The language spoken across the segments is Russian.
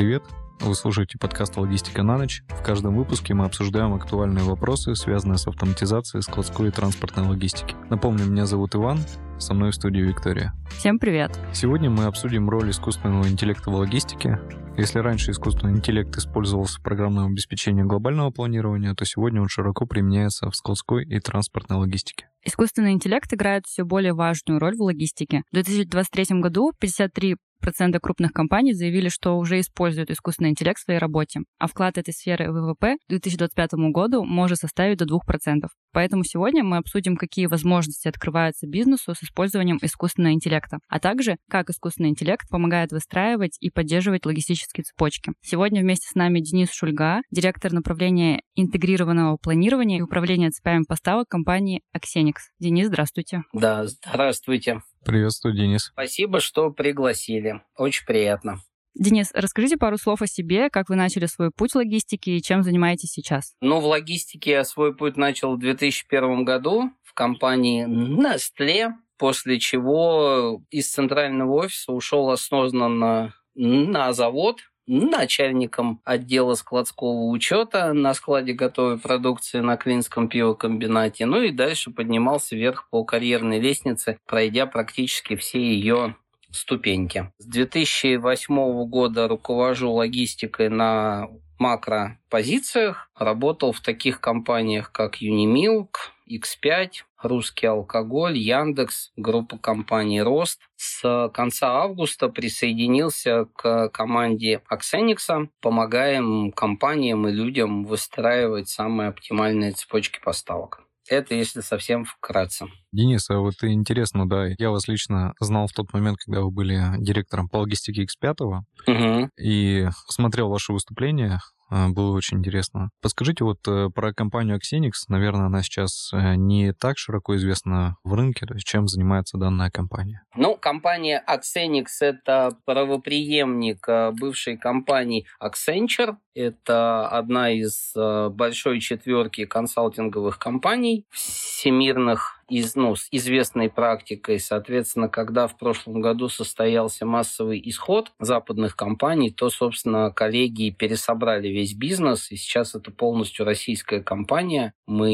Привет! Вы слушаете подкаст «Логистика на ночь». В каждом выпуске мы обсуждаем актуальные вопросы, связанные с автоматизацией складской и транспортной логистики. Напомню, меня зовут Иван, со мной в студии Виктория. Всем привет! Сегодня мы обсудим роль искусственного интеллекта в логистике. Если раньше искусственный интеллект использовался в программном обеспечении глобального планирования, то сегодня он широко применяется в складской и транспортной логистике. Искусственный интеллект играет все более важную роль в логистике. В 2023 году 53 процента крупных компаний заявили, что уже используют искусственный интеллект в своей работе, а вклад этой сферы в ВВП к 2025 году может составить до 2%. Поэтому сегодня мы обсудим, какие возможности открываются бизнесу с использованием искусственного интеллекта, а также как искусственный интеллект помогает выстраивать и поддерживать логистические цепочки. Сегодня вместе с нами Денис Шульга, директор направления интегрированного планирования и управления цепями поставок компании Axenix. Денис, здравствуйте. Да, здравствуйте. Приветствую, Денис. Спасибо, что пригласили. Очень приятно. Денис, расскажите пару слов о себе, как вы начали свой путь в логистике и чем занимаетесь сейчас? Ну, в логистике я свой путь начал в 2001 году в компании Nestle, после чего из центрального офиса ушел осознанно на завод, начальником отдела складского учета на складе готовой продукции на Клинском пивокомбинате. Ну и дальше поднимался вверх по карьерной лестнице, пройдя практически все ее ступеньки. С 2008 года руковожу логистикой на макропозициях. Работал в таких компаниях, как Unimilk, X5, Русский алкоголь, Яндекс, группа компаний Рост. С конца августа присоединился к команде Аксеникса. Помогаем компаниям и людям выстраивать самые оптимальные цепочки поставок. Это если совсем вкратце. Денис, а вот интересно, да, я вас лично знал в тот момент, когда вы были директором по логистике X5, угу. и смотрел ваше выступление было очень интересно. Подскажите вот э, про компанию Axenix. Наверное, она сейчас э, не так широко известна в рынке. То есть чем занимается данная компания? Ну, компания Axenix — это правоприемник э, бывшей компании Accenture. Это одна из большой четверки консалтинговых компаний всемирных из, ну, с известной практикой. Соответственно, когда в прошлом году состоялся массовый исход западных компаний, то, собственно, коллеги пересобрали весь бизнес, и сейчас это полностью российская компания. Мы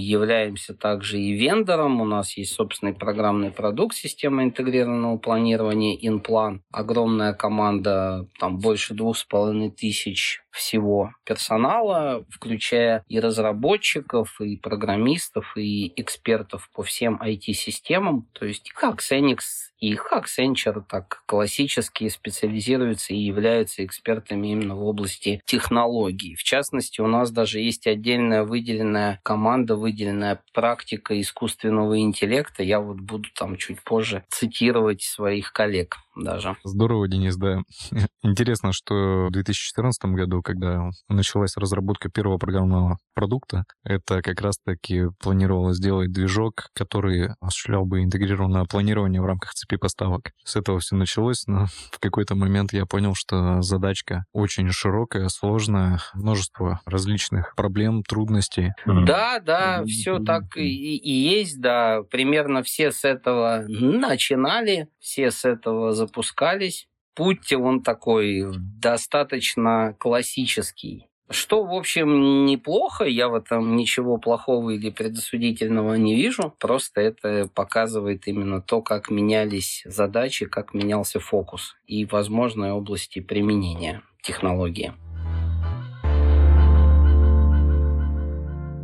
являемся также и вендором, у нас есть собственный программный продукт, система интегрированного планирования InPlan. Огромная команда, там больше двух с половиной тысяч всего персонала, включая и разработчиков, и программистов, и экспертов по всем IT-системам. То есть как Xenix и как Accenture так классически специализируются и являются экспертами именно в области технологий. В частности, у нас даже есть отдельная выделенная команда, выделенная практика искусственного интеллекта. Я вот буду там чуть позже цитировать своих коллег даже. Здорово, Денис, да. Интересно, что в 2014 году, когда началась разработка первого программного продукта, это как раз-таки планировалось сделать движок, который осуществлял бы интегрированное планирование в рамках цепи поставок. С этого все началось, но в какой-то момент я понял, что задачка очень широкая, сложная, множество различных проблем, трудностей. Да, да, все так и, и есть, да. Примерно все с этого начинали, все с этого запускались. Путь, он такой достаточно классический. Что, в общем, неплохо, я в этом ничего плохого или предосудительного не вижу, просто это показывает именно то, как менялись задачи, как менялся фокус и возможные области применения технологии.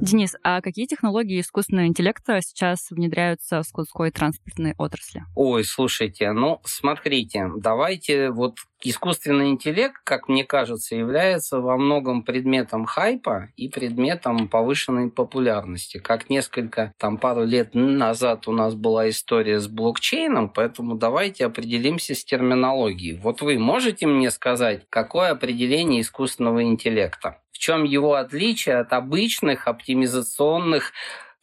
Денис, а какие технологии искусственного интеллекта сейчас внедряются в складской транспортной отрасли? Ой, слушайте, ну, смотрите, давайте вот искусственный интеллект, как мне кажется, является во многом предметом хайпа и предметом повышенной популярности. Как несколько, там, пару лет назад у нас была история с блокчейном, поэтому давайте определимся с терминологией. Вот вы можете мне сказать, какое определение искусственного интеллекта? Чем его отличие от обычных оптимизационных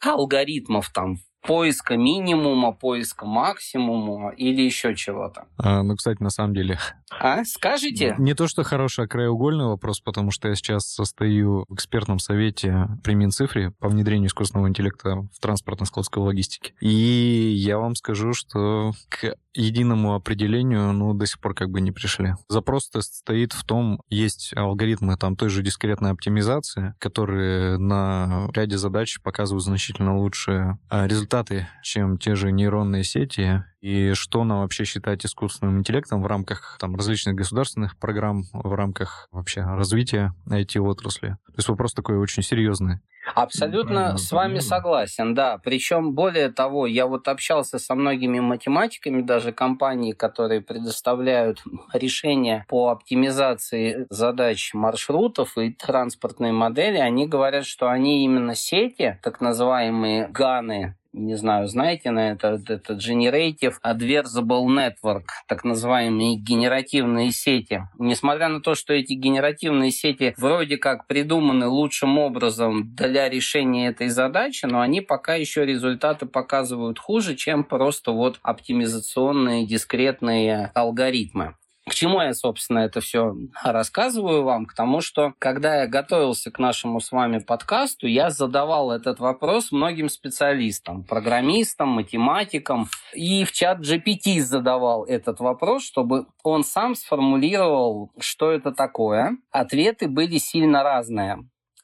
алгоритмов там поиска минимума, поиска максимума или еще чего-то. А, ну, кстати, на самом деле, А, скажите? Не то, что хороший, а краеугольный вопрос, потому что я сейчас состою в экспертном совете при Минцифре по внедрению искусственного интеллекта в транспортно-складской логистике. И я вам скажу, что к единому определению, ну, до сих пор как бы не пришли. Запрос стоит в том, есть алгоритмы там той же дискретной оптимизации, которые на ряде задач показывают значительно лучшие а, результаты, чем те же нейронные сети, и что нам вообще считать искусственным интеллектом в рамках там, различных государственных программ, в рамках вообще развития IT-отрасли. То есть вопрос такой очень серьезный. Абсолютно с вами согласен, да. Причем, более того, я вот общался со многими математиками, даже компаний, которые предоставляют решения по оптимизации задач маршрутов и транспортной модели. Они говорят, что они именно сети, так называемые ГАНы, не знаю, знаете на это, это Generative Adversable Network, так называемые генеративные сети. Несмотря на то, что эти генеративные сети вроде как придуманы лучшим образом для решения этой задачи, но они пока еще результаты показывают хуже, чем просто вот оптимизационные дискретные алгоритмы. К чему я, собственно, это все рассказываю вам? К тому, что когда я готовился к нашему с вами подкасту, я задавал этот вопрос многим специалистам, программистам, математикам, и в чат GPT задавал этот вопрос, чтобы он сам сформулировал, что это такое. Ответы были сильно разные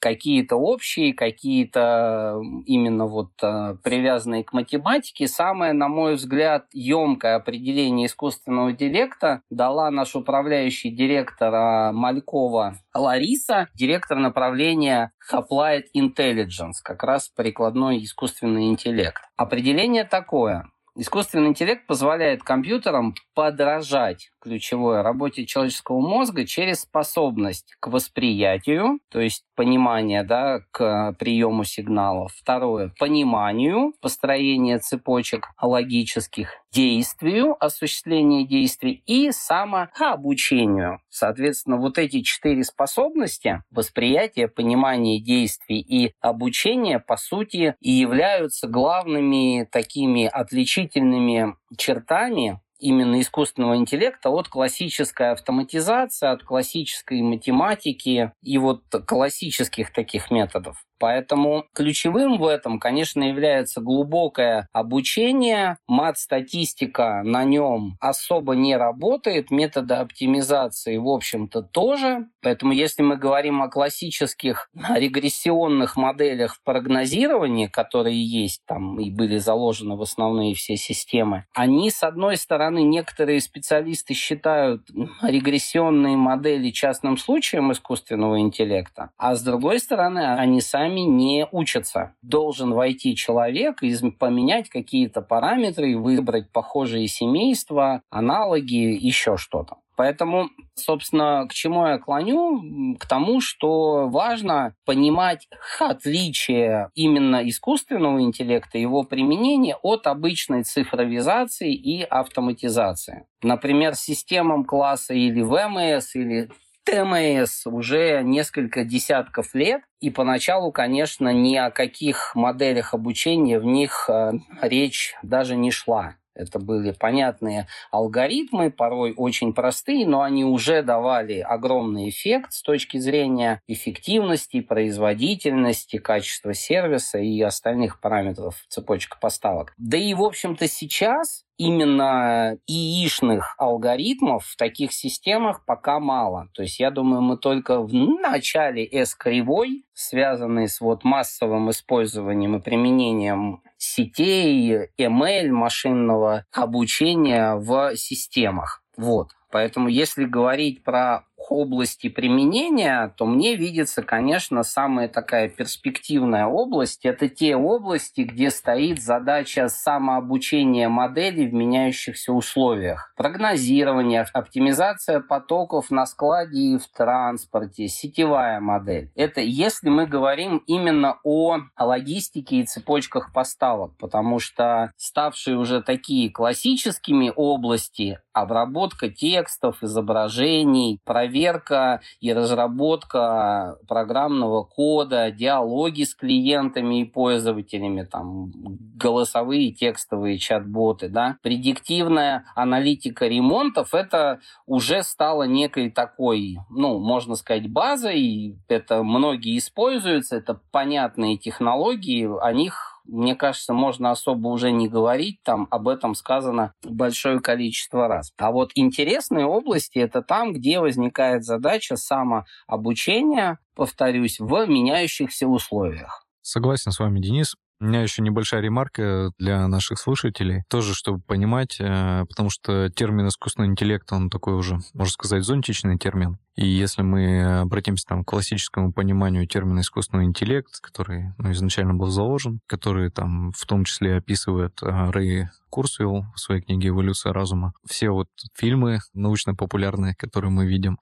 какие-то общие, какие-то именно вот э, привязанные к математике. Самое, на мой взгляд, емкое определение искусственного интеллекта дала наш управляющий директор а, Малькова Лариса, директор направления Applied Intelligence, как раз прикладной искусственный интеллект. Определение такое. Искусственный интеллект позволяет компьютерам подражать ключевой работе человеческого мозга через способность к восприятию, то есть понимание да, к приему сигналов. Второе – пониманию, построение цепочек логических, действию, осуществление действий и самообучению. Соответственно, вот эти четыре способности – восприятие, понимание действий и обучение, по сути, и являются главными такими отличительными чертами именно искусственного интеллекта от классической автоматизации, от классической математики и вот классических таких методов. Поэтому ключевым в этом, конечно, является глубокое обучение. Мат-статистика на нем особо не работает, методы оптимизации, в общем-то, тоже. Поэтому если мы говорим о классических регрессионных моделях в прогнозировании, которые есть там и были заложены в основные все системы, они, с одной стороны, некоторые специалисты считают регрессионные модели частным случаем искусственного интеллекта, а с другой стороны, они сами не учатся. Должен войти человек и поменять какие-то параметры, выбрать похожие семейства, аналоги, еще что-то. Поэтому, собственно, к чему я клоню? К тому, что важно понимать отличие именно искусственного интеллекта, его применения от обычной цифровизации и автоматизации. Например, системам класса или ВМС, или ТМС уже несколько десятков лет, и поначалу, конечно, ни о каких моделях обучения в них э, речь даже не шла. Это были понятные алгоритмы, порой очень простые, но они уже давали огромный эффект с точки зрения эффективности, производительности, качества сервиса и остальных параметров цепочек поставок. Да и, в общем-то, сейчас именно ИИшных алгоритмов в таких системах пока мало. То есть я думаю, мы только в начале S-кривой, связанной с вот массовым использованием и применением сетей, ML, машинного обучения в системах. Вот. Поэтому если говорить про области применения, то мне видится, конечно, самая такая перспективная область. Это те области, где стоит задача самообучения моделей в меняющихся условиях. Прогнозирование, оптимизация потоков на складе и в транспорте, сетевая модель. Это если мы говорим именно о логистике и цепочках поставок, потому что ставшие уже такие классическими области, обработка текстов, изображений, проверка проверка и разработка программного кода, диалоги с клиентами и пользователями, там, голосовые, текстовые чат-боты, да. Предиктивная аналитика ремонтов, это уже стало некой такой, ну, можно сказать, базой, это многие используются, это понятные технологии, о них мне кажется, можно особо уже не говорить, там об этом сказано большое количество раз. А вот интересные области это там, где возникает задача самообучения, повторюсь, в меняющихся условиях. Согласен с вами, Денис. У меня еще небольшая ремарка для наших слушателей, тоже чтобы понимать, э, потому что термин искусственный интеллект, он такой уже, можно сказать, зонтичный термин. И если мы обратимся там, к классическому пониманию термина искусственный интеллект, который ну, изначально был заложен, который там в том числе описывает э, Рэй Курсвилл в своей книге «Эволюция разума», все вот фильмы научно-популярные, которые мы видим,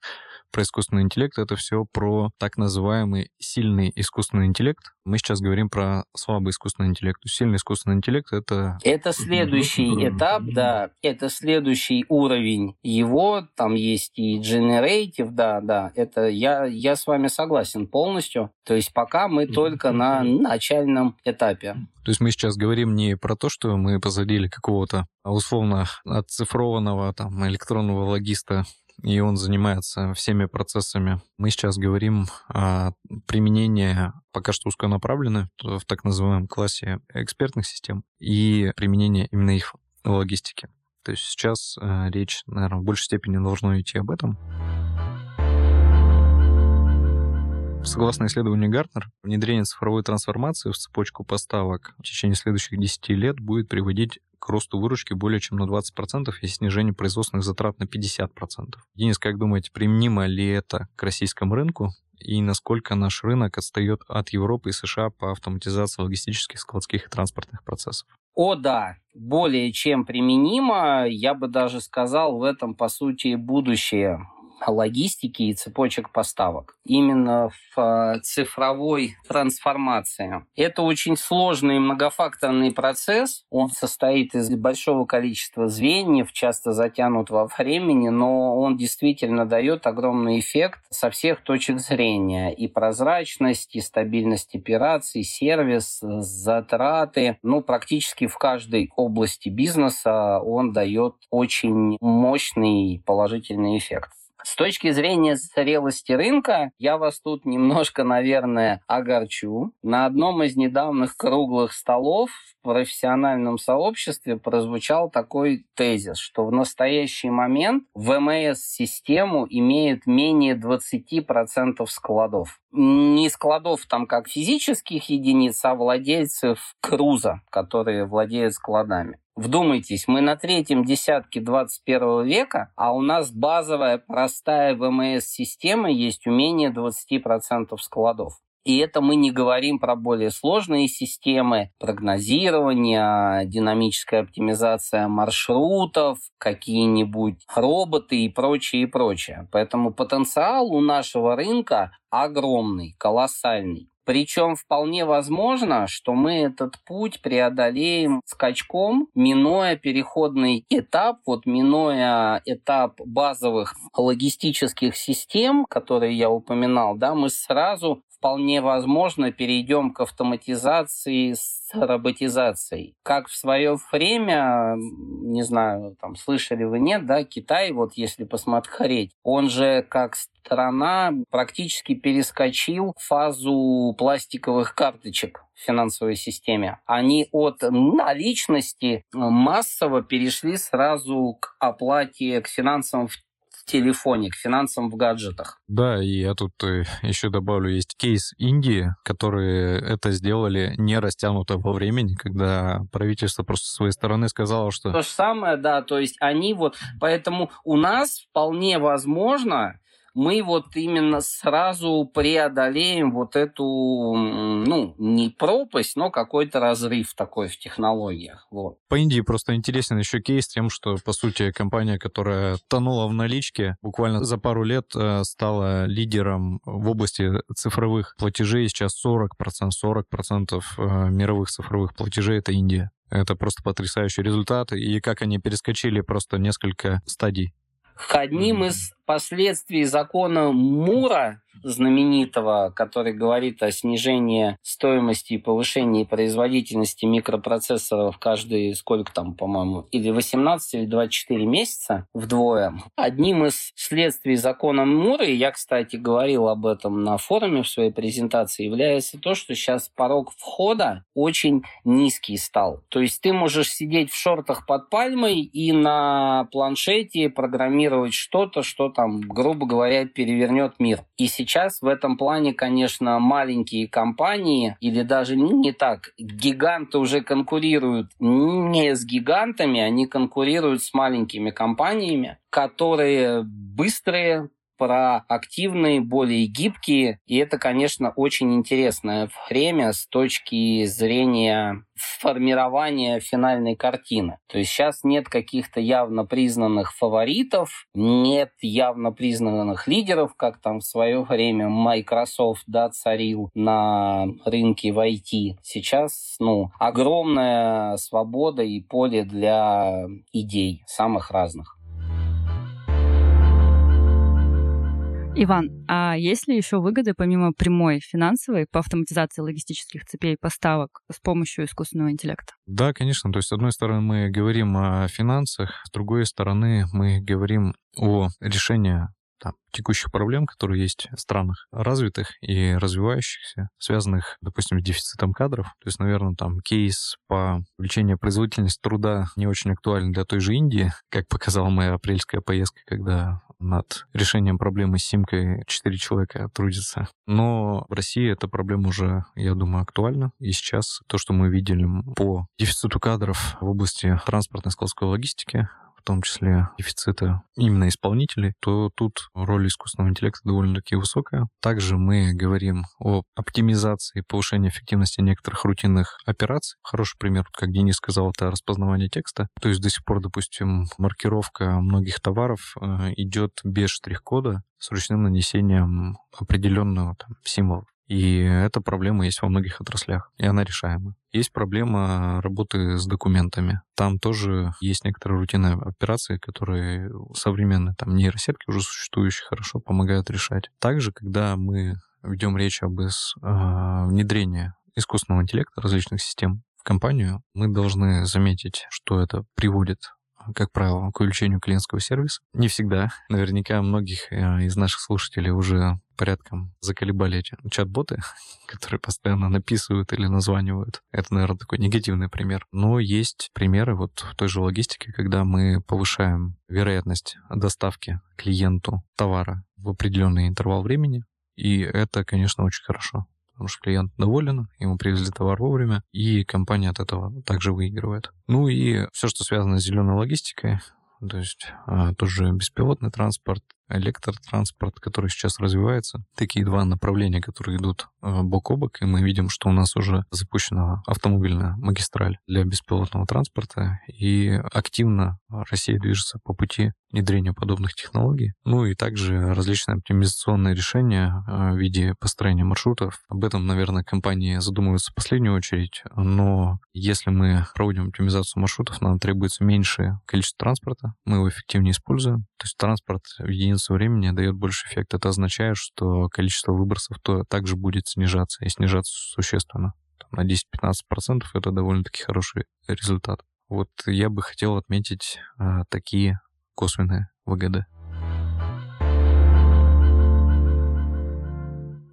про искусственный интеллект, это все про так называемый сильный искусственный интеллект. Мы сейчас говорим про слабый искусственный интеллект. Сильный искусственный интеллект — это... Это следующий этап, да, это следующий уровень его, там есть и generative, да, да, это я, я с вами согласен полностью. То есть пока мы только на начальном этапе. То есть мы сейчас говорим не про то, что мы посадили какого-то условно оцифрованного там электронного логиста и он занимается всеми процессами. Мы сейчас говорим о применении пока что узконаправленное в так называемом классе экспертных систем и применение именно их в логистике. То есть сейчас э, речь, наверное, в большей степени должно идти об этом. Согласно исследованию Гартнер, внедрение цифровой трансформации в цепочку поставок в течение следующих 10 лет будет приводить к росту выручки более чем на 20% и снижению производственных затрат на 50%. Денис, как думаете, применимо ли это к российскому рынку? И насколько наш рынок отстает от Европы и США по автоматизации логистических, складских и транспортных процессов? О, да, более чем применимо. Я бы даже сказал, в этом, по сути, будущее логистики и цепочек поставок. Именно в э, цифровой трансформации. Это очень сложный многофакторный процесс. Он состоит из большого количества звеньев, часто затянут во времени, но он действительно дает огромный эффект со всех точек зрения. И прозрачность, и стабильность операций, сервис, затраты. Ну, практически в каждой области бизнеса он дает очень мощный положительный эффект. С точки зрения зрелости рынка, я вас тут немножко, наверное, огорчу. На одном из недавних круглых столов профессиональном сообществе прозвучал такой тезис, что в настоящий момент ВМС-систему имеет менее 20% складов. Не складов там как физических единиц, а владельцев круза, которые владеют складами. Вдумайтесь, мы на третьем десятке 21 века, а у нас базовая простая ВМС-система есть умение 20% складов. И это мы не говорим про более сложные системы прогнозирования, динамическая оптимизация маршрутов, какие-нибудь роботы и прочее, и прочее. Поэтому потенциал у нашего рынка огромный, колоссальный. Причем вполне возможно, что мы этот путь преодолеем скачком, минуя переходный этап, вот минуя этап базовых логистических систем, которые я упоминал, да, мы сразу вполне возможно перейдем к автоматизации с роботизацией. Как в свое время, не знаю, там слышали вы нет, да, Китай, вот если посмотреть, он же как страна практически перескочил фазу пластиковых карточек в финансовой системе. Они от наличности массово перешли сразу к оплате, к финансовым телефоне, к финансам в гаджетах. Да, и я тут э, еще добавлю, есть кейс Индии, которые это сделали не растянуто во времени, когда правительство просто с своей стороны сказало, что... То же самое, да, то есть они вот... Поэтому у нас вполне возможно мы вот именно сразу преодолеем вот эту, ну, не пропасть, но какой-то разрыв такой в технологиях. Вот. По Индии просто интересен еще кейс тем, что, по сути, компания, которая тонула в наличке, буквально за пару лет э, стала лидером в области цифровых платежей. Сейчас 40%, 40% э, мировых цифровых платежей — это Индия. Это просто потрясающий результат. И как они перескочили просто несколько стадий к одним из последствий закона Мура знаменитого, который говорит о снижении стоимости и повышении производительности микропроцессоров каждые, сколько там, по-моему, или 18, или 24 месяца вдвое. Одним из следствий закона Мура, и я, кстати, говорил об этом на форуме в своей презентации, является то, что сейчас порог входа очень низкий стал. То есть ты можешь сидеть в шортах под пальмой и на планшете программировать что-то, что там, грубо говоря, перевернет мир. И сейчас в этом плане, конечно, маленькие компании или даже не так, гиганты уже конкурируют не с гигантами, они конкурируют с маленькими компаниями, которые быстрые, проактивные, более гибкие. И это, конечно, очень интересное время с точки зрения формирования финальной картины. То есть сейчас нет каких-то явно признанных фаворитов, нет явно признанных лидеров, как там в свое время Microsoft да, царил на рынке в IT. Сейчас ну, огромная свобода и поле для идей самых разных. Иван, а есть ли еще выгоды помимо прямой финансовой по автоматизации логистических цепей поставок с помощью искусственного интеллекта? Да, конечно. То есть, с одной стороны, мы говорим о финансах, с другой стороны, мы говорим о решении там, текущих проблем, которые есть в странах развитых и развивающихся, связанных, допустим, с дефицитом кадров. То есть, наверное, там кейс по увеличению производительности труда не очень актуален для той же Индии, как показала моя апрельская поездка, когда над решением проблемы с симкой 4 человека трудятся. Но в России эта проблема уже, я думаю, актуальна. И сейчас то, что мы видели по дефициту кадров в области транспортной складской логистики, в том числе дефицита именно исполнителей, то тут роль искусственного интеллекта довольно-таки высокая. Также мы говорим о оптимизации, повышении эффективности некоторых рутинных операций. Хороший пример, как Денис сказал, это распознавание текста. То есть до сих пор, допустим, маркировка многих товаров э, идет без штрих-кода с ручным нанесением определенного там, символа. И эта проблема есть во многих отраслях, и она решаема. Есть проблема работы с документами. Там тоже есть некоторые рутинные операции, которые современные там нейросетки уже существующие хорошо помогают решать. Также, когда мы ведем речь об э, внедрении искусственного интеллекта различных систем в компанию, мы должны заметить, что это приводит как правило, к увеличению клиентского сервиса. Не всегда. Наверняка многих э, из наших слушателей уже порядком заколебали эти чат-боты, которые постоянно написывают или названивают. Это, наверное, такой негативный пример. Но есть примеры вот в той же логистике, когда мы повышаем вероятность доставки клиенту товара в определенный интервал времени, и это, конечно, очень хорошо потому что клиент доволен, ему привезли товар вовремя, и компания от этого также выигрывает. Ну и все, что связано с зеленой логистикой, то есть а, тоже беспилотный транспорт, электротранспорт, который сейчас развивается. Такие два направления, которые идут э, бок о бок, и мы видим, что у нас уже запущена автомобильная магистраль для беспилотного транспорта, и активно Россия движется по пути внедрения подобных технологий. Ну и также различные оптимизационные решения э, в виде построения маршрутов. Об этом, наверное, компании задумываются в последнюю очередь, но если мы проводим оптимизацию маршрутов, нам требуется меньшее количество транспорта, мы его эффективнее используем. То есть транспорт в единицу времени дает больше эффект. Это означает, что количество выбросов то также будет снижаться, и снижаться существенно. на 10-15% это довольно-таки хороший результат. Вот я бы хотел отметить а, такие косвенные выгоды.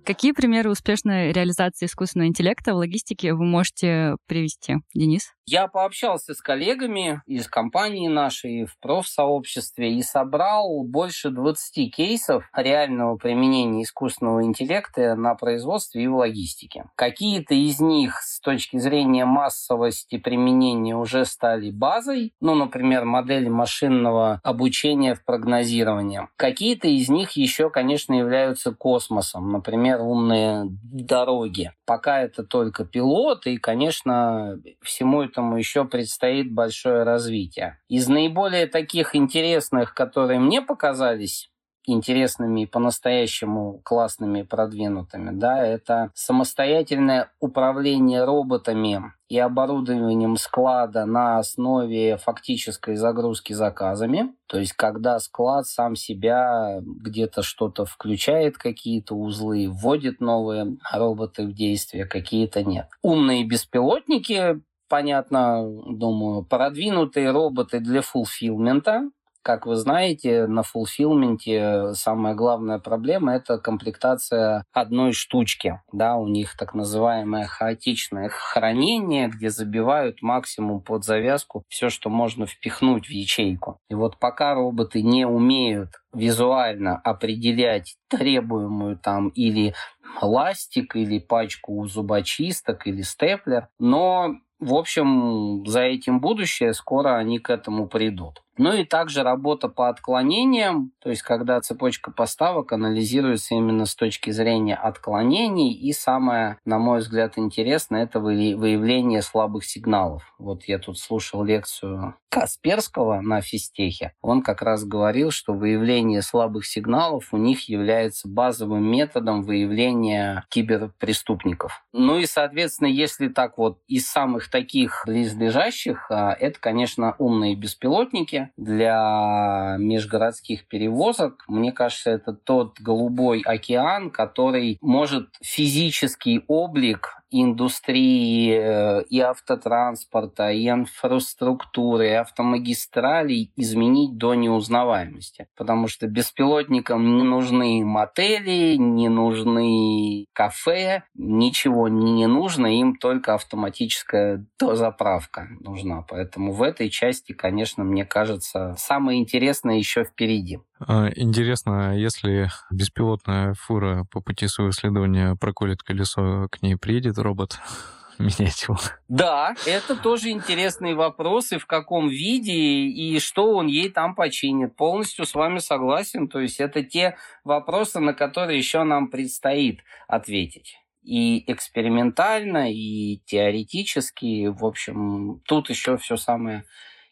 Какие примеры успешной реализации искусственного интеллекта в логистике вы можете привести, Денис? Я пообщался с коллегами из компании нашей в профсообществе и собрал больше 20 кейсов реального применения искусственного интеллекта на производстве и в логистике. Какие-то из них с точки зрения массовости применения уже стали базой, ну, например, модели машинного обучения в прогнозировании. Какие-то из них еще, конечно, являются космосом, например, например, умные дороги. Пока это только пилот, и, конечно, всему этому еще предстоит большое развитие. Из наиболее таких интересных, которые мне показались, интересными и по-настоящему классными, продвинутыми, да, это самостоятельное управление роботами и оборудованием склада на основе фактической загрузки заказами. То есть, когда склад сам себя где-то что-то включает, какие-то узлы, вводит новые роботы в действие, какие-то нет. Умные беспилотники понятно, думаю, продвинутые роботы для фулфилмента, как вы знаете, на фулфилменте самая главная проблема – это комплектация одной штучки. Да, у них так называемое хаотичное хранение, где забивают максимум под завязку все, что можно впихнуть в ячейку. И вот пока роботы не умеют визуально определять требуемую там или ластик, или пачку зубочисток, или степлер, но в общем, за этим будущее, скоро они к этому придут. Ну и также работа по отклонениям, то есть когда цепочка поставок анализируется именно с точки зрения отклонений. И самое, на мой взгляд, интересное, это выявление слабых сигналов. Вот я тут слушал лекцию Касперского на физтехе. Он как раз говорил, что выявление слабых сигналов у них является базовым методом выявления киберпреступников. Ну и, соответственно, если так вот из самых таких близлежащих, а, это, конечно, умные беспилотники, для межгородских перевозок, мне кажется, это тот голубой океан, который может физический облик индустрии э, и автотранспорта, и инфраструктуры, и автомагистралей изменить до неузнаваемости. Потому что беспилотникам не нужны мотели, не нужны кафе, ничего не нужно, им только автоматическая дозаправка нужна. Поэтому в этой части, конечно, мне кажется, самое интересное еще впереди. А, интересно, если беспилотная фура по пути своего следования проколет колесо, к ней приедет робот менять его? Да, это тоже интересный вопрос, и в каком виде, и что он ей там починит. Полностью с вами согласен. То есть это те вопросы, на которые еще нам предстоит ответить и экспериментально, и теоретически. В общем, тут еще все самое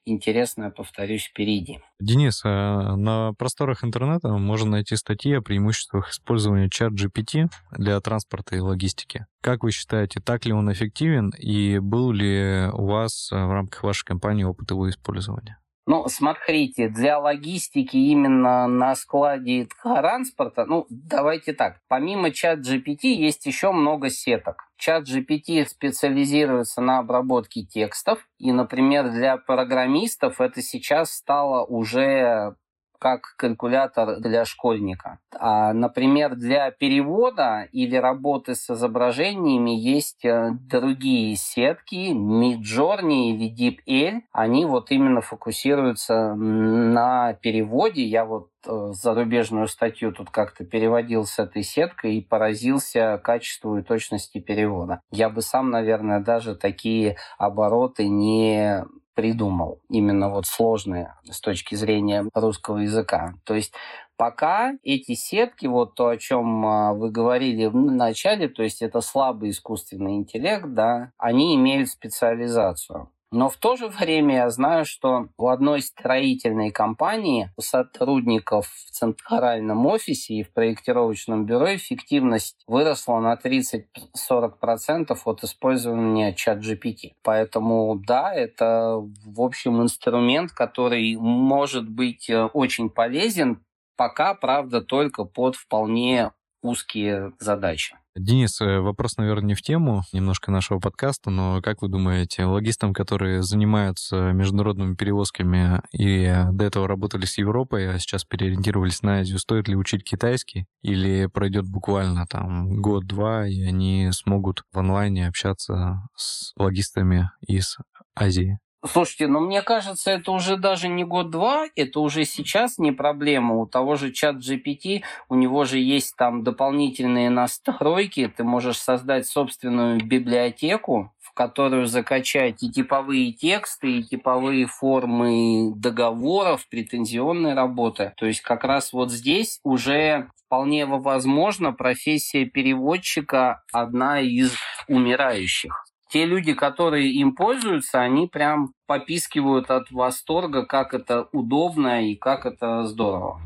интересное, повторюсь, впереди. Денис, а на просторах интернета можно найти статьи о преимуществах использования чат GPT для транспорта и логистики. Как вы считаете, так ли он эффективен и был ли у вас в рамках вашей компании опыт его использования? Ну, смотрите, для логистики именно на складе транспорта, ну, давайте так, помимо чат GPT есть еще много сеток. Чат GPT специализируется на обработке текстов, и, например, для программистов это сейчас стало уже как калькулятор для школьника. А, например, для перевода или работы с изображениями есть э, другие сетки, Midjourney или DeepL. Они вот именно фокусируются на переводе. Я вот э, зарубежную статью тут как-то переводил с этой сеткой и поразился качеству и точности перевода. Я бы сам, наверное, даже такие обороты не придумал, именно вот сложные с точки зрения русского языка. То есть пока эти сетки, вот то, о чем а, вы говорили в начале, то есть это слабый искусственный интеллект, да, они имеют специализацию. Но в то же время я знаю, что у одной строительной компании у сотрудников в центральном офисе и в проектировочном бюро эффективность выросла на 30-40% от использования чат GPT. Поэтому да, это в общем инструмент, который может быть э, очень полезен, пока, правда, только под вполне узкие задачи. Денис, э, вопрос, наверное, не в тему немножко нашего подкаста, но как вы думаете, логистам, которые занимаются международными перевозками и до этого работали с Европой, а сейчас переориентировались на Азию, стоит ли учить китайский или пройдет буквально там год-два, и они смогут в онлайне общаться с логистами из Азии? Слушайте, ну мне кажется, это уже даже не год-два, это уже сейчас не проблема. У того же чат GPT, у него же есть там дополнительные настройки, ты можешь создать собственную библиотеку, в которую закачать и типовые тексты, и типовые формы договоров, претензионной работы. То есть как раз вот здесь уже вполне возможно профессия переводчика одна из умирающих те люди, которые им пользуются, они прям попискивают от восторга, как это удобно и как это здорово.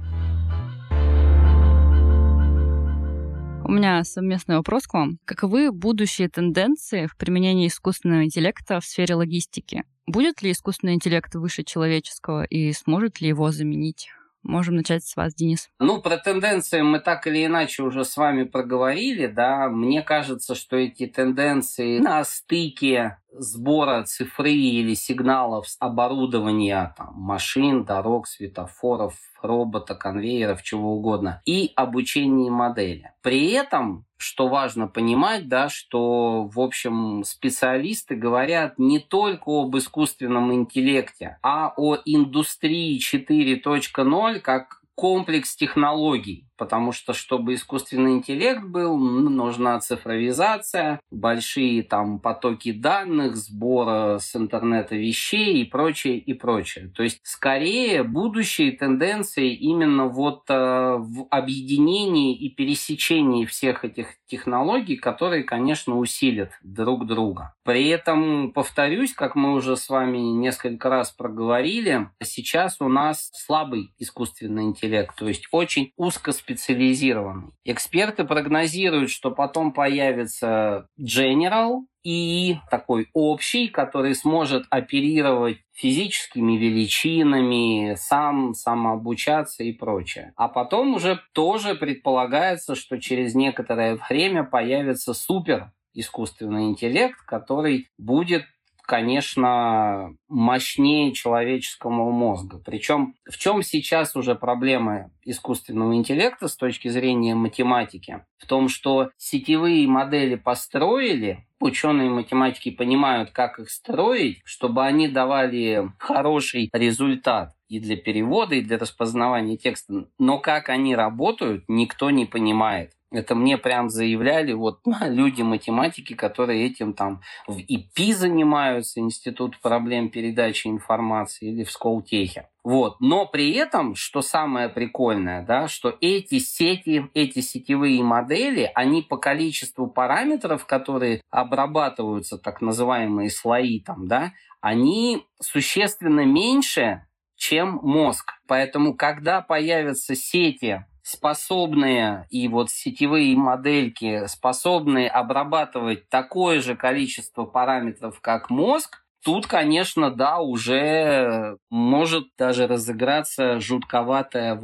У меня совместный вопрос к вам. Каковы будущие тенденции в применении искусственного интеллекта в сфере логистики? Будет ли искусственный интеллект выше человеческого и сможет ли его заменить? Можем начать с вас, Денис. Ну, про тенденции мы так или иначе уже с вами проговорили, да. Мне кажется, что эти тенденции на стыке сбора цифры или сигналов с оборудования там, машин, дорог, светофоров, робота, конвейеров, чего угодно, и обучение модели. При этом что важно понимать, да, что, в общем, специалисты говорят не только об искусственном интеллекте, а о индустрии 4.0 как комплекс технологий, потому что, чтобы искусственный интеллект был, нужна цифровизация, большие там потоки данных, сбора с интернета вещей и прочее, и прочее. То есть, скорее, будущие тенденции именно вот э, в объединении и пересечении всех этих технологий, которые, конечно, усилят друг друга. При этом, повторюсь, как мы уже с вами несколько раз проговорили, сейчас у нас слабый искусственный интеллект, то есть очень узкоспециализированный. Эксперты прогнозируют, что потом появится General, и такой общий, который сможет оперировать физическими величинами, сам самообучаться и прочее. А потом уже тоже предполагается, что через некоторое время появится супер искусственный интеллект, который будет конечно, мощнее человеческого мозга. Причем в чем сейчас уже проблема искусственного интеллекта с точки зрения математики? В том, что сетевые модели построили, ученые математики понимают, как их строить, чтобы они давали хороший результат и для перевода, и для распознавания текста. Но как они работают, никто не понимает. Это мне прям заявляли вот люди математики, которые этим там в ИПИ занимаются, Институт проблем передачи информации или в Сколтехе. Вот. Но при этом, что самое прикольное, да, что эти сети, эти сетевые модели, они по количеству параметров, которые обрабатываются, так называемые слои там, да, они существенно меньше, чем мозг. Поэтому, когда появятся сети способные и вот сетевые модельки, способные обрабатывать такое же количество параметров, как мозг, тут, конечно, да, уже может даже разыграться жутковатое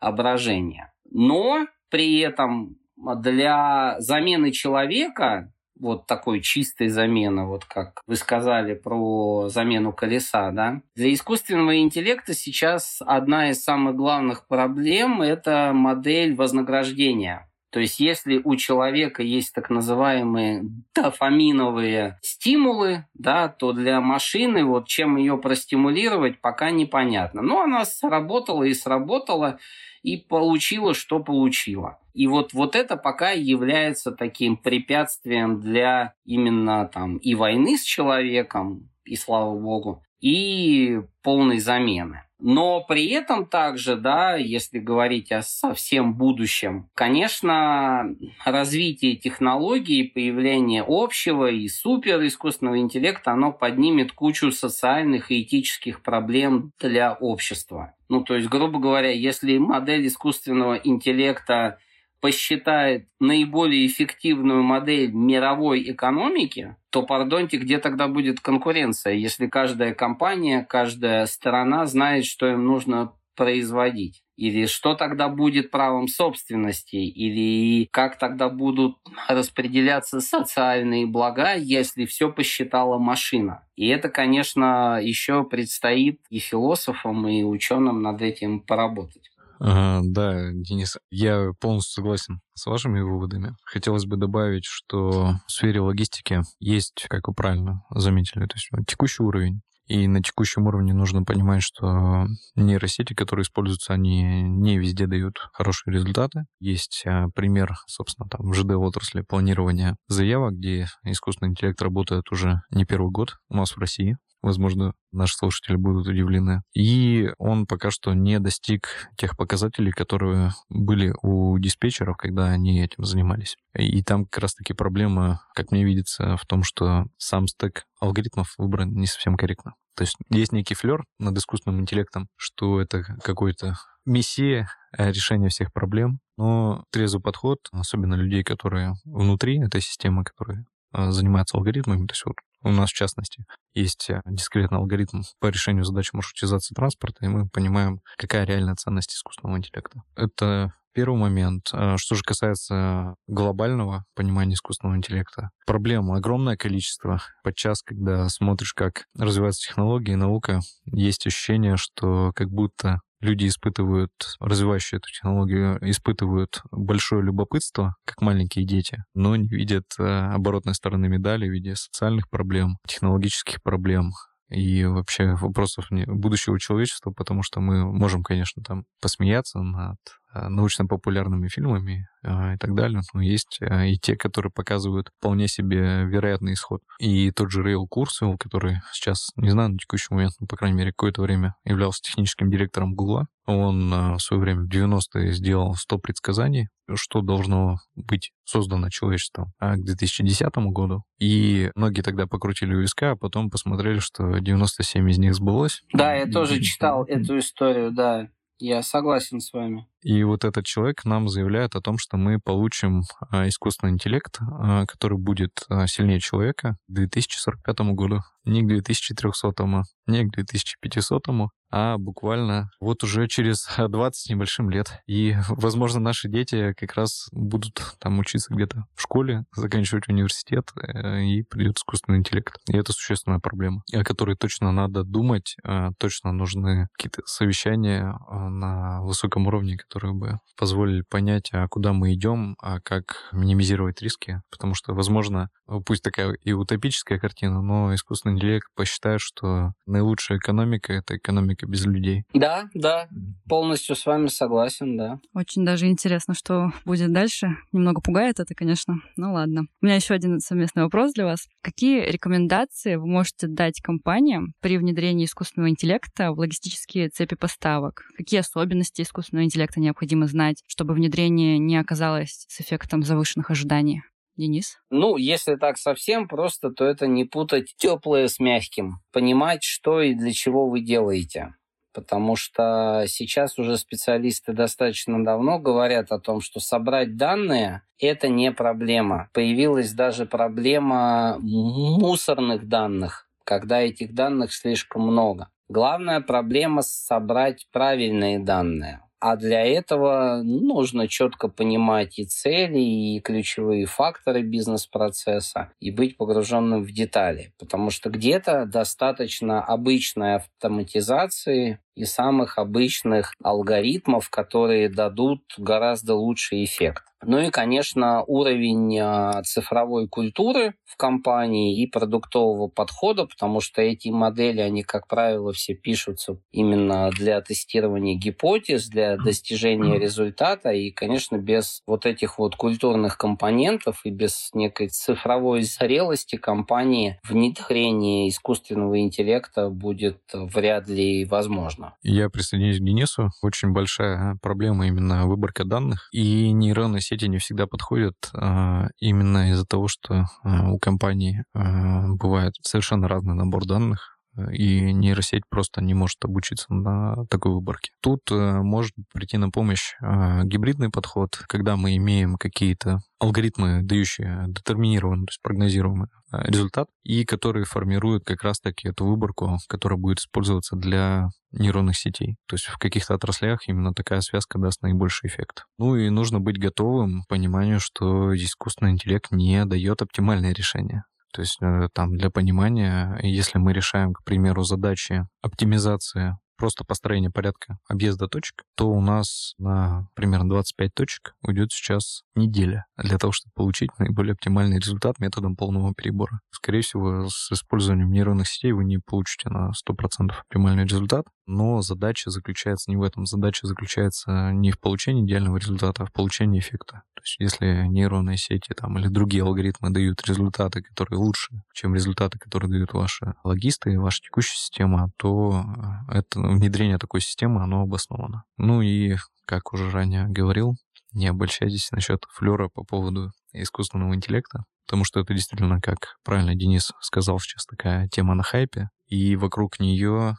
воображение. Но при этом для замены человека вот такой чистой замены, вот как вы сказали про замену колеса, да. Для искусственного интеллекта сейчас одна из самых главных проблем – это модель вознаграждения. То есть если у человека есть так называемые дофаминовые стимулы, да, то для машины вот чем ее простимулировать пока непонятно. Но она сработала и сработала, и получила, что получила. И вот, вот это пока является таким препятствием для именно там и войны с человеком, и слава богу, и полной замены. Но при этом также, да, если говорить о совсем будущем, конечно, развитие технологий, появление общего и супер искусственного интеллекта, оно поднимет кучу социальных и этических проблем для общества. Ну, то есть, грубо говоря, если модель искусственного интеллекта посчитает наиболее эффективную модель мировой экономики, то, пардоньте, где тогда будет конкуренция, если каждая компания, каждая сторона знает, что им нужно производить? Или что тогда будет правом собственности? Или как тогда будут распределяться социальные блага, если все посчитала машина? И это, конечно, еще предстоит и философам, и ученым над этим поработать. А, да, Денис, я полностью согласен с вашими выводами. Хотелось бы добавить, что в сфере логистики есть, как вы правильно заметили, то есть текущий уровень. И на текущем уровне нужно понимать, что нейросети, которые используются, они не везде дают хорошие результаты. Есть а, пример, собственно, там в ЖД-отрасли планирования заявок, где искусственный интеллект работает уже не первый год у нас в России. Возможно, наши слушатели будут удивлены. И он пока что не достиг тех показателей, которые были у диспетчеров, когда они этим занимались. И там как раз-таки проблема, как мне видится, в том, что сам стек алгоритмов выбран не совсем корректно. То есть есть некий флер над искусственным интеллектом, что это какой-то мессия э, решения всех проблем, Но трезвый подход, особенно людей, которые внутри этой системы, которые а, занимаются алгоритмами, то есть вот у нас, в частности, есть э, дискретный алгоритм по решению задач маршрутизации транспорта, и мы понимаем, какая реальная ценность искусственного интеллекта. Это первый момент. А что же касается глобального понимания искусственного интеллекта, проблем огромное количество. Подчас, когда смотришь, как развиваются технологии и наука, есть ощущение, что как будто люди испытывают, развивающие эту технологию, испытывают большое любопытство, как маленькие дети, но не видят э, оборотной стороны медали в виде социальных проблем, технологических проблем, и вообще вопросов будущего человечества, потому что мы можем, конечно, там посмеяться над научно-популярными фильмами э, и так далее. Но есть э, и те, которые показывают вполне себе вероятный исход. И тот же Рейл Курсвелл, который сейчас, не знаю, на текущий момент, но, по крайней мере, какое-то время являлся техническим директором Гугла, он в свое время, в 90-е, сделал 100 предсказаний, что должно быть создано человечеством к 2010 году. И многие тогда покрутили у виска, а потом посмотрели, что 97 из них сбылось. Да, я тоже читал эту историю, да. Я согласен с вами. И вот этот человек нам заявляет о том, что мы получим а, искусственный интеллект, а, который будет а, сильнее человека к 2045 году. Не к 2300, не к 2500, а буквально вот уже через 20 с небольшим лет. И, возможно, наши дети как раз будут там учиться где-то в школе, заканчивать университет, э, и придет искусственный интеллект. И это существенная проблема, о которой точно надо думать, точно нужны какие-то совещания на высоком уровне, которые бы позволили понять, а куда мы идем, а как минимизировать риски. Потому что, возможно, пусть такая и утопическая картина, но искусственный интеллект посчитает, что наилучшая экономика — это экономика без людей. Да, да, полностью с вами согласен, да. Очень даже интересно, что будет дальше. Немного пугает это, конечно, ну ладно. У меня еще один совместный вопрос для вас. Какие рекомендации вы можете дать компаниям при внедрении искусственного интеллекта в логистические цепи поставок? Какие особенности искусственного интеллекта необходимо знать, чтобы внедрение не оказалось с эффектом завышенных ожиданий? Денис? Ну, если так совсем просто, то это не путать теплое с мягким. Понимать, что и для чего вы делаете. Потому что сейчас уже специалисты достаточно давно говорят о том, что собрать данные – это не проблема. Появилась даже проблема мусорных данных, когда этих данных слишком много. Главная проблема – собрать правильные данные. А для этого нужно четко понимать и цели, и ключевые факторы бизнес-процесса, и быть погруженным в детали. Потому что где-то достаточно обычной автоматизации и самых обычных алгоритмов, которые дадут гораздо лучший эффект. Ну и, конечно, уровень а, цифровой культуры в компании и продуктового подхода, потому что эти модели, они, как правило, все пишутся именно для тестирования гипотез, для достижения результата. И, конечно, без вот этих вот культурных компонентов и без некой цифровой зрелости компании внедрение искусственного интеллекта будет вряд ли возможно. Я присоединюсь к Денису. Очень большая проблема именно выборка данных. И нейронные сети не всегда подходят а, именно из-за того, что а, у компаний а, бывает совершенно разный набор данных, и нейросеть просто не может обучиться на такой выборке. Тут э, может прийти на помощь э, гибридный подход, когда мы имеем какие-то алгоритмы, дающие детерминированный, то есть прогнозируемый э, результат, и которые формируют как раз-таки эту выборку, которая будет использоваться для нейронных сетей. То есть в каких-то отраслях именно такая связка даст наибольший эффект. Ну и нужно быть готовым к пониманию, что искусственный интеллект не дает оптимальное решение. То есть э, там для понимания, если мы решаем, к примеру, задачи оптимизации просто построение порядка объезда точек, то у нас на примерно 25 точек уйдет сейчас неделя для того, чтобы получить наиболее оптимальный результат методом полного перебора. Скорее всего, с использованием нейронных сетей вы не получите на 100% оптимальный результат, но задача заключается не в этом. Задача заключается не в получении идеального результата, а в получении эффекта. То есть если нейронные сети там, или другие алгоритмы дают результаты, которые лучше, чем результаты, которые дают ваши логисты и ваша текущая система, то э, это внедрение такой системы, оно обосновано. Ну и, как уже ранее говорил, не обольщайтесь насчет флера по поводу искусственного интеллекта, потому что это действительно, как правильно Денис сказал, сейчас такая тема на хайпе, и вокруг нее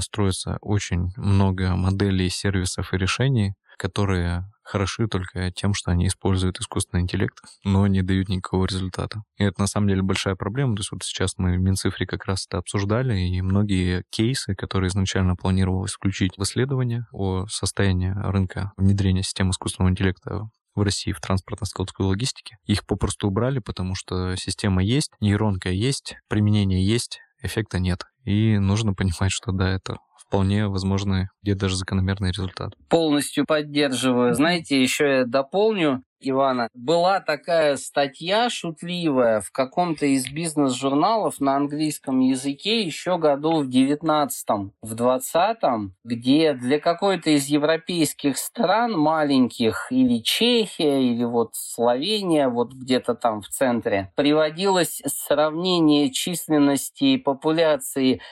строится очень много моделей, сервисов и решений, которые хороши только тем, что они используют искусственный интеллект, но не дают никакого результата. И это на самом деле большая проблема. То есть вот сейчас мы в Минцифре как раз это обсуждали, и многие кейсы, которые изначально планировалось включить в исследование о состоянии рынка внедрения систем искусственного интеллекта в России в транспортно-складской логистике. Их попросту убрали, потому что система есть, нейронка есть, применение есть, эффекта нет. И нужно понимать, что да, это вполне возможный, где даже закономерный результат. Полностью поддерживаю. Знаете, еще я дополню. Ивана. Была такая статья шутливая в каком-то из бизнес-журналов на английском языке еще году в 19-м, в 20-м, где для какой-то из европейских стран маленьких, или Чехия, или вот Словения, вот где-то там в центре, приводилось сравнение численности популяции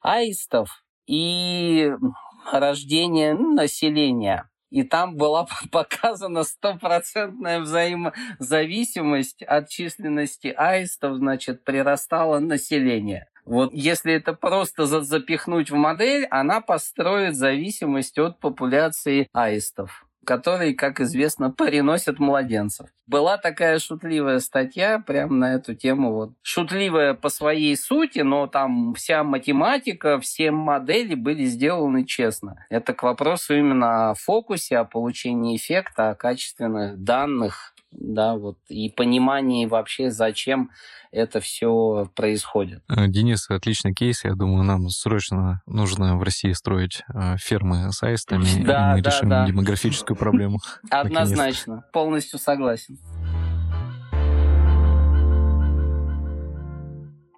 аистов и рождения населения и там была показана стопроцентная взаимозависимость от численности аистов, значит, прирастало население. Вот если это просто запихнуть в модель, она построит зависимость от популяции аистов которые, как известно, переносят младенцев. Была такая шутливая статья прямо на эту тему. Вот. Шутливая по своей сути, но там вся математика, все модели были сделаны честно. Это к вопросу именно о фокусе, о получении эффекта, о качественных данных да, вот, и понимании вообще, зачем это все происходит. Э, Денис, отличный кейс. Я думаю, нам срочно нужно в России строить э, фермы с аистами, да, и мы да, решим да. демографическую проблему. Однозначно, полностью согласен.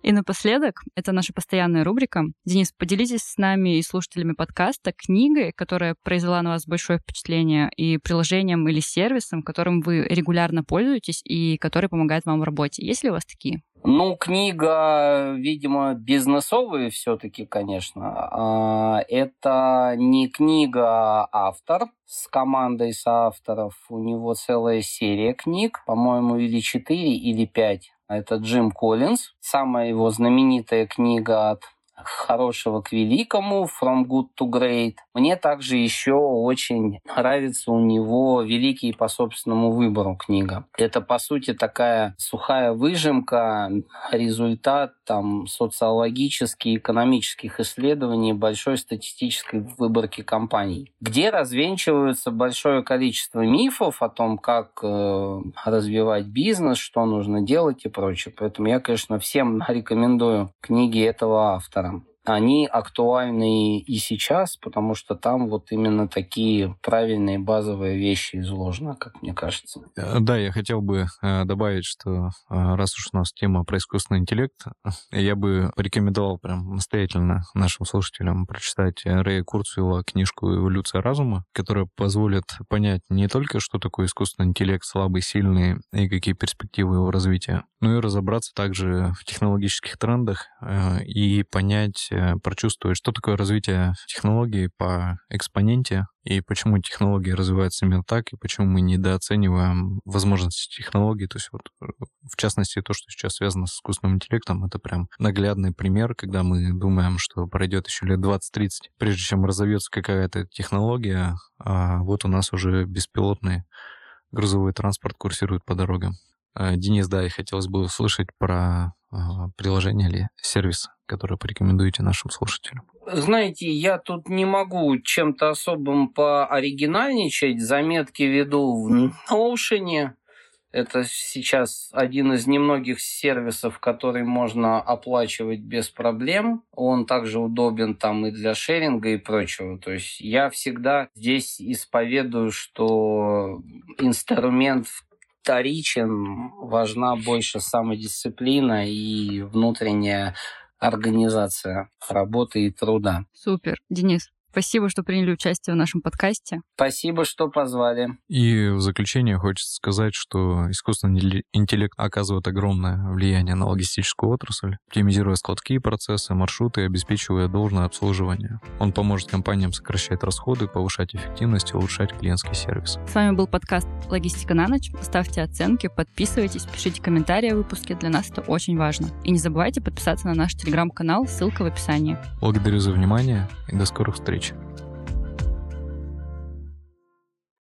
И напоследок, это наша постоянная рубрика. Денис, поделитесь с нами и слушателями подкаста книгой, которая произвела на вас большое впечатление, и приложением или сервисом, которым вы регулярно пользуетесь и который помогает вам в работе. Есть ли у вас такие? Ну, книга, видимо, бизнесовая все-таки, конечно. А, это не книга, а автор с командой соавторов. У него целая серия книг, по-моему, или четыре, или пять это Джим Коллинз. Самая его знаменитая книга от хорошего к великому, From Good to Great. Мне также еще очень нравится у него «Великий по собственному выбору» книга. Это, по сути, такая сухая выжимка, результат там, социологических, экономических исследований большой статистической выборки компаний, где развенчиваются большое количество мифов о том, как э, развивать бизнес, что нужно делать и прочее. Поэтому я, конечно, всем рекомендую книги этого автора они актуальны и сейчас, потому что там вот именно такие правильные базовые вещи изложены, как мне кажется. Э, да, я хотел бы э, добавить, что э, раз уж у нас тема про искусственный интеллект, я бы порекомендовал прям настоятельно нашим слушателям прочитать Рэя Курцвилла книжку «Эволюция разума», которая позволит понять не только, что такое искусственный интеллект, слабый, сильный, и какие перспективы его развития, но и разобраться также в технологических трендах и понять, прочувствовать, что такое развитие технологий по экспоненте и почему технологии развиваются именно так, и почему мы недооцениваем возможности технологий. То есть вот э, в частности то, что сейчас связано с искусственным интеллектом, это прям наглядный пример, когда мы думаем, что пройдет еще лет 20-30, прежде чем разовьется какая-то технология, а вот у нас уже беспилотный грузовой транспорт курсирует по дорогам. Э, Денис, да, и хотелось бы услышать про приложение или сервис которые порекомендуете нашим слушателям? Знаете, я тут не могу чем-то особым пооригинальничать. Заметки веду в Notion. Это сейчас один из немногих сервисов, который можно оплачивать без проблем. Он также удобен там и для шеринга и прочего. То есть я всегда здесь исповедую, что инструмент вторичен, важна больше самодисциплина и внутренняя организация работы и труда. Супер. Денис, Спасибо, что приняли участие в нашем подкасте. Спасибо, что позвали. И в заключение хочется сказать, что искусственный интеллект оказывает огромное влияние на логистическую отрасль, оптимизируя складские процессы, маршруты и обеспечивая должное обслуживание. Он поможет компаниям сокращать расходы, повышать эффективность и улучшать клиентский сервис. С вами был подкаст «Логистика на ночь». Ставьте оценки, подписывайтесь, пишите комментарии о выпуске. Для нас это очень важно. И не забывайте подписаться на наш телеграм-канал, ссылка в описании. Благодарю за внимание и до скорых встреч. Much.